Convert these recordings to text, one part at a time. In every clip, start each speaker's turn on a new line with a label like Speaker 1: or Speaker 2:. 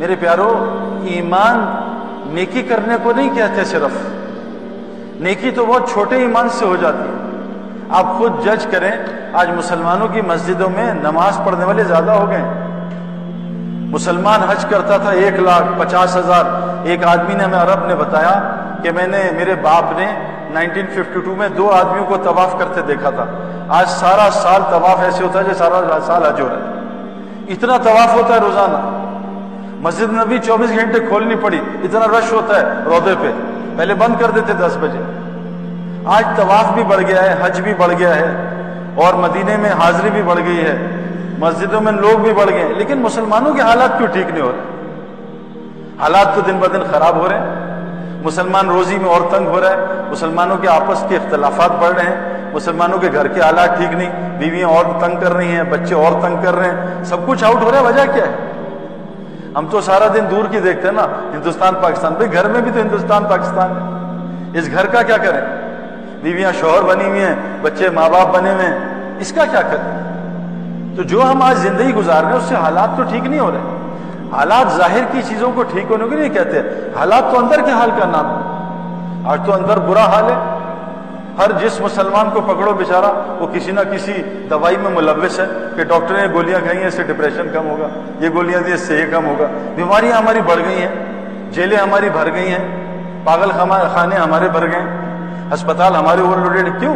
Speaker 1: میرے پیارو، ایمان نیکی کرنے کو نہیں کہتے صرف۔ نیکی تو بہت چھوٹے ایمان سے ہو جاتی ہے۔ آپ خود جج کریں، آج مسلمانوں کی مسجدوں میں نماز پڑھنے والے زیادہ ہو گئے۔ مسلمان حج کرتا تھا ایک لاکھ پچاس ہزار۔ ایک آدمی نے ہمیں عرب نے بتایا کہ میں نے میرے باپ نے 1952 میں دو آدمیوں کو طواف کرتے دیکھا تھا۔ آج سارا سال طواف ایسے ہوتا ہے جو سارا سال حج ہو رہا ہے۔ اتنا طواف ہوتا ہے روزانہ۔ مسجد نبی چوبیس گھنٹے کھولنی پڑی، اتنا رش ہوتا ہے رودے پہ۔ پہلے بند کر دیتے دس بجے۔ آج طواف بھی بڑھ گیا ہے، حج بھی بڑھ گیا ہے، اور مدینے میں حاضری بھی بڑھ گئی ہے۔ مسجدوں میں لوگ بھی بڑھ گئے ہیں۔ لیکن مسلمانوں کے حالات کیوں ٹھیک نہیں ہو رہے؟ حالات تو دن ب دن خراب ہو رہے ہیں۔ مسلمان روزی میں اور تنگ ہو رہا ہے۔ مسلمانوں کے آپس کے اختلافات بڑھ رہے ہیں۔ مسلمانوں کے گھر کے حالات ٹھیک نہیں۔ بیویاں اور تنگ کر رہی ہیں، بچے اور تنگ کر رہے ہیں۔ سب کچھ آؤٹ ہو رہا ہے، وجہ کیا ہے؟ ہم تو سارا دن دور کی دیکھتے ہیں نا، ہندوستان، پاکستان۔ بھائی، گھر میں بھی تو ہندوستان، پاکستان ہے۔ اس گھر کا کیا کریں؟ بیویاں شوہر بنی ہوئی ہیں، بچے ماں باپ بنے ہوئے ہیں۔ اس کا کیا کریں؟ تو جو ہم آج زندگی گزار رہے ہیں، اس سے حالات تو ٹھیک نہیں ہو رہے۔ حالات ظاہر کی چیزوں کو ٹھیک ہونے کو نہیں کہتے حالات تو اندر کے حال کا نام ہے۔ آج تو اندر برا حال ہے۔ ہر جس مسلمان کو پکڑو بیچارہ، وہ کسی نہ کسی دوائی میں ملوث ہے کہ ڈاکٹر نے گولیاں کھائی ہیں اس سے ڈپریشن کم ہوگا، یہ گولیاں دی اس سے یہ کم ہوگا۔ بیماریاں ہماری بڑھ گئی ہیں، جیلیں ہماری بھر گئی ہیں، پاگل خانے ہمارے بھر گئے ہیں، ہسپتال ہمارے اوور لوڈیڈ کیوں؟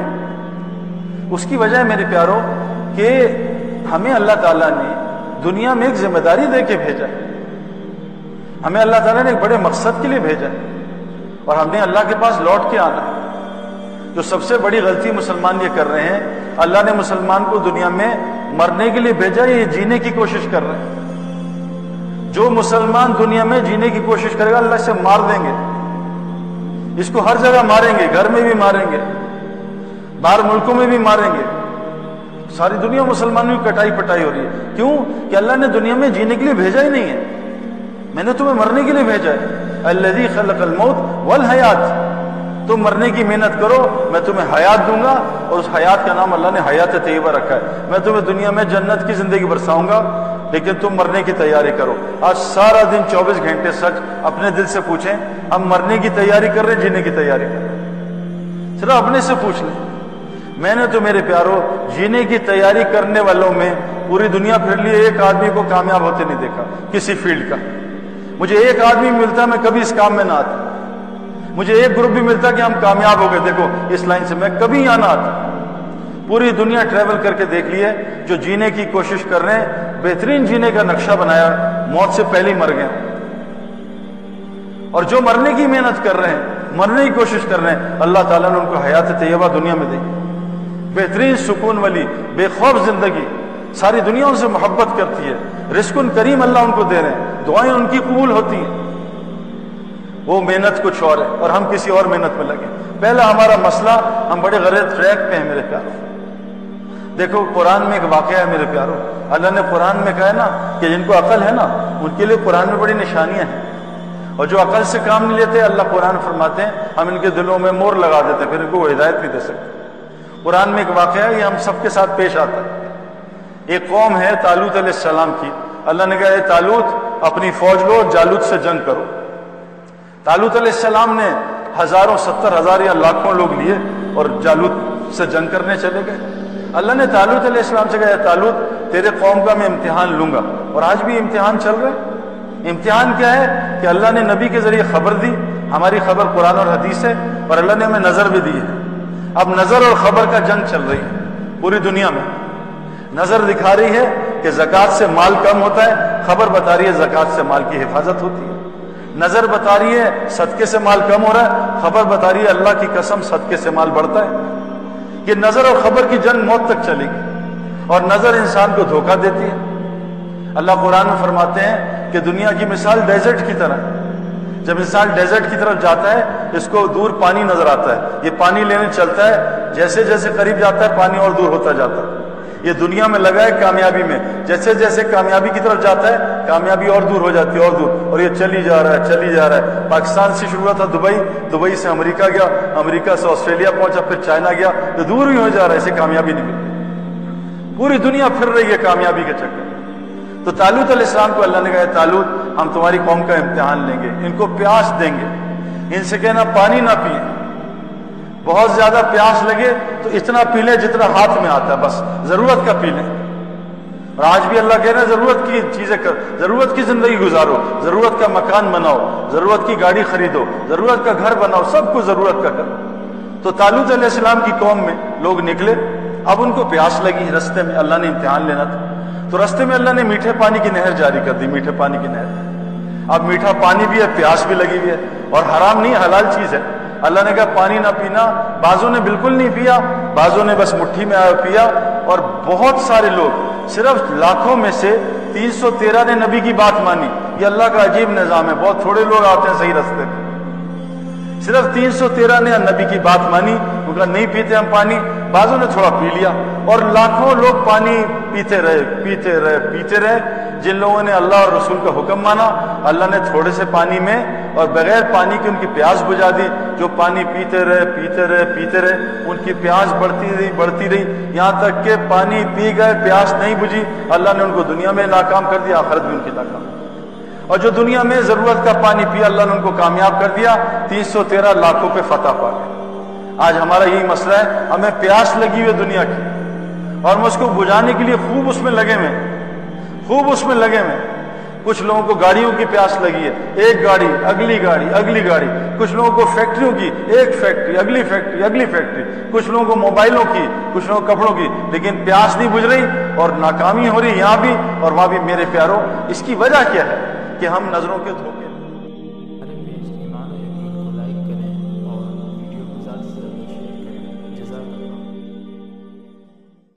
Speaker 1: اس کی وجہ ہے میرے پیاروں کہ ہمیں اللہ تعالیٰ نے دنیا میں ایک ذمہ داری دے کے بھیجا ہمیں اللہ تعالیٰ نے ایک بڑے مقصد کے لیے بھیجا اور ہم نے اللہ کے پاس لوٹ کے آنا ہے۔ جو سب سے بڑی غلطی مسلمان یہ کر رہے ہیں، اللہ نے مسلمان کو دنیا میں مرنے کے لیے بھیجا، یہ جینے کی کوشش کر رہے ہیں۔ جو مسلمان دنیا میں جینے کی کوشش کرے گا، اللہ سے مار دیں گے۔ اس کو ہر جگہ ماریں گے، گھر میں بھی ماریں گے، باہر ملکوں میں بھی ماریں گے۔ ساری دنیا مسلمانوں کی کٹائی پٹائی ہو رہی ہے۔ کیوں؟ کہ اللہ نے دنیا میں جینے کے لیے بھیجا ہی نہیں ہے۔ میں نے تمہیں مرنے کے لیے بھیجا ہے۔ الذي خلق الموت والحیات۔ تم مرنے کی محنت کرو، میں تمہیں حیات دوں گا اور اس حیات کا نام اللہ نے حیات طیبہ رکھا ہے۔ میں تمہیں دنیا میں جنت کی زندگی برساؤں گا، لیکن تم مرنے کی تیاری کرو۔ آج سارا دن چوبیس گھنٹے سچ اپنے دل سے پوچھیں، ہم مرنے کی تیاری کر رہے ہیں، جینے کی تیاری کر رہے ہیں۔ صرف اپنے سے پوچھ لیں۔ میں نے تو میرے پیاروں، جینے کی تیاری کرنے والوں میں پوری دنیا پھر لیے ایک آدمی کو کامیاب ہوتے نہیں دیکھا، کسی فیلڈ کا۔ مجھے ایک آدمی ملتا، میں کبھی اس کام میں نہ آتا۔ مجھے ایک گروپ بھی ملتا کہ ہم کامیاب ہو گئے۔ دیکھو، اس لائن سے میں کبھی یہاں نہ آتا۔ پوری دنیا ٹریول کر کے دیکھ لیے، جو جینے کی کوشش کر رہے ہیں، بہترین جینے کا نقشہ بنایا، موت سے پہلے ہی مر گئے۔ اور جو مرنے کی محنت کر رہے ہیں، مرنے کی کوشش کر رہے ہیں، اللہ تعالیٰ نے ان کو حیات طیبہ دنیا میں دی۔ بہترین سکون والی، بے خوف زندگی، ساری دنیا ان سے محبت کرتی ہے۔ رسکن کریم اللہ ان کو دے رہے ہیں۔ دعائیں ان کی قبول ہوتی ہیں۔ وہ محنت کچھ اور ہے اور ہم کسی اور محنت میں لگے پہلا ہمارا مسئلہ، ہم بڑے غلط ٹریک پہ ہیں میرے پیاروں۔ دیکھو، قرآن میں ایک واقعہ ہے میرے پیاروں۔ اللہ نے قرآن میں کہا ہے نا کہ جن کو عقل ہے نا، ان کے لیے قرآن میں بڑی نشانیاں ہیں۔ اور جو عقل سے کام نہیں لیتے، اللہ قرآن فرماتے ہیں، ہم ان کے دلوں میں مور لگا دیتے پھر ان کو وہ ہدایت نہیں دے سکتے۔ قرآن میں ایک واقعہ ہے، یہ ہم سب کے ساتھ پیش آتا ہے۔ ایک قوم ہے تالوت علیہ السلام کی۔ اللہ نے کہا، اے تالوت اپنی فوج لو، جالوت سے جنگ کرو۔ تالوت علیہ السلام نے ہزاروں ستر ہزار یا لاکھوں لوگ لیے اور جالوت سے جنگ کرنے چلے گئے۔ اللہ نے تالوت علیہ السلام سے کہا تالوت تیرے قوم کا میں امتحان لوں گا اور آج بھی امتحان چل رہا ہے۔ امتحان کیا ہے کہ اللہ نے نبی کے ذریعے خبر دی۔ ہماری خبر قرآن اور حدیث ہے اور اللہ نے ہمیں نظر بھی دی ہے۔ اب نظر اور خبر کا جنگ چل رہی ہے پوری دنیا میں۔ نظر دکھا رہی ہے کہ زکوٰۃ سے مال کم ہوتا ہے، خبر بتا رہی ہے زکوٰۃ سے مال کی حفاظت ہوتی ہے۔ نظر بتا رہی ہے، صدقے سے مال کم ہو رہا ہے، خبر بتا رہی ہے اللہ کی قسم صدقے سے مال بڑھتا ہے۔ یہ نظر اور خبر کی جنگ موت تک چلے گی۔ اور نظر انسان کو دھوکہ دیتی ہے۔ اللہ قرآن میں فرماتے ہیں کہ دنیا کی مثال ڈیزرٹ کی طرح۔ جب انسان ڈیزرٹ کی طرف جاتا ہے، اس کو دور پانی نظر آتا ہے۔ یہ پانی لینے چلتا ہے، جیسے جیسے قریب جاتا ہے، پانی اور دور ہوتا جاتا ہے۔ یہ دنیا میں لگا ہے کامیابی میں۔ جیسے جیسے کامیابی کی طرف جاتا ہے، کامیابی اور دور ہو جاتی ہے، اور دور۔ اور یہ چلی جا رہا ہے، چلی جا رہا ہے۔ پاکستان سے شروع ہوا تھا دبئی دبئی سے امریکہ گیا، امریکہ سے آسٹریلیا پہنچا، پھر چائنا گیا۔ تو دور ہی ہو جا رہا ہے اسے کامیابی نہیں ملی پوری دنیا پھر رہی ہے کامیابی کے چکر تو تالوت علیہ السلام کو اللہ نے کہا تالوت ہم تمہاری قوم کا امتحان لیں گے، ان کو پیاس دیں گے۔ ان سے کہنا، پانی نہ پیئے بہت زیادہ پیاس لگے تو اتنا پی لیں جتنا ہاتھ میں آتا ہے، بس ضرورت کا پی لیں۔ اور آج بھی اللہ کہہ رہے ہیں ضرورت کی چیزیں کر، ضرورت کی زندگی گزارو، ضرورت کا مکان بناؤ، ضرورت کی گاڑی خریدو، ضرورت کا گھر بناؤ، سب کو ضرورت کا کرو۔ تو تالوت علیہ السلام کی قوم میں لوگ نکلے، اب ان کو پیاس لگی، رستے میں اللہ نے امتحان لینا تھا۔ تو رستے میں اللہ نے میٹھے پانی کی نہر جاری کر دی، میٹھے پانی کی نہر۔ اب میٹھا پانی بھی ہے، پیاس بھی لگی ہوئی ہے۔ اور حرام نہیں، حلال چیز ہے۔ اللہ نے کہا پانی نہ پینا بعضوں نے بالکل نہیں پیا بعضوں نے بس مٹھی میں آیا پیا اور بہت سارے لوگ، صرف لاکھوں میں سے تین سو تیرہ نے نبی کی بات مانی۔ یہ اللہ کا عجیب نظام ہے، بہت تھوڑے لوگ آتے ہیں صحیح رستے پہ صرف تین سو تیرہ نے نبی کی بات مانی کہا، نہیں پیتے ہم پانی۔ بازوں نے تھوڑا پی لیا اور لاکھوں لوگ پانی پیتے رہے پیتے رہے پیتے رہے۔ جن لوگوں نے اللہ اور رسول کا حکم مانا، اللہ نے تھوڑے سے پانی میں اور بغیر پانی کی ان کی پیاس بجھا دی۔ جو پانی پیتے رہے پیتے رہے پیتے رہے، ان کی پیاس بڑھتی رہی بڑھتی رہی۔ یہاں تک کہ پانی پی گئے، پیاس نہیں بجھی۔ اللہ نے ان کو دنیا میں ناکام کر دیا، آخرت بھی ان کی ناکام اور جو دنیا میں ضرورت کا پانی پیا اللہ نے ان کو کامیاب کر دیا تین سو تیرہ لاکھوں پہ فتح پا گئے۔ آج ہمارا یہی مسئلہ ہے، ہمیں پیاس لگی ہوئی دنیا کی۔ اور ہم اس کو بجھانے کے لیے خوب اس میں لگے ہوئے خوب اس میں لگے ہوئے کچھ لوگوں کو گاڑیوں کی پیاس لگی ہے۔ ایک گاڑی، اگلی گاڑی اگلی گاڑی۔ کچھ لوگوں کو فیکٹریوں کی، ایک فیکٹری، اگلی فیکٹری اگلی فیکٹری۔ کچھ لوگوں کو موبائلوں کی، کچھ لوگوں کو کپڑوں کی۔ لیکن پیاس نہیں بجھ رہی اور ناکامی ہو رہی یہاں بھی اور وہاں بھی میرے پیاروں، اس کی وجہ کیا ہے؟ کہ ہم نظروں کے دھوکے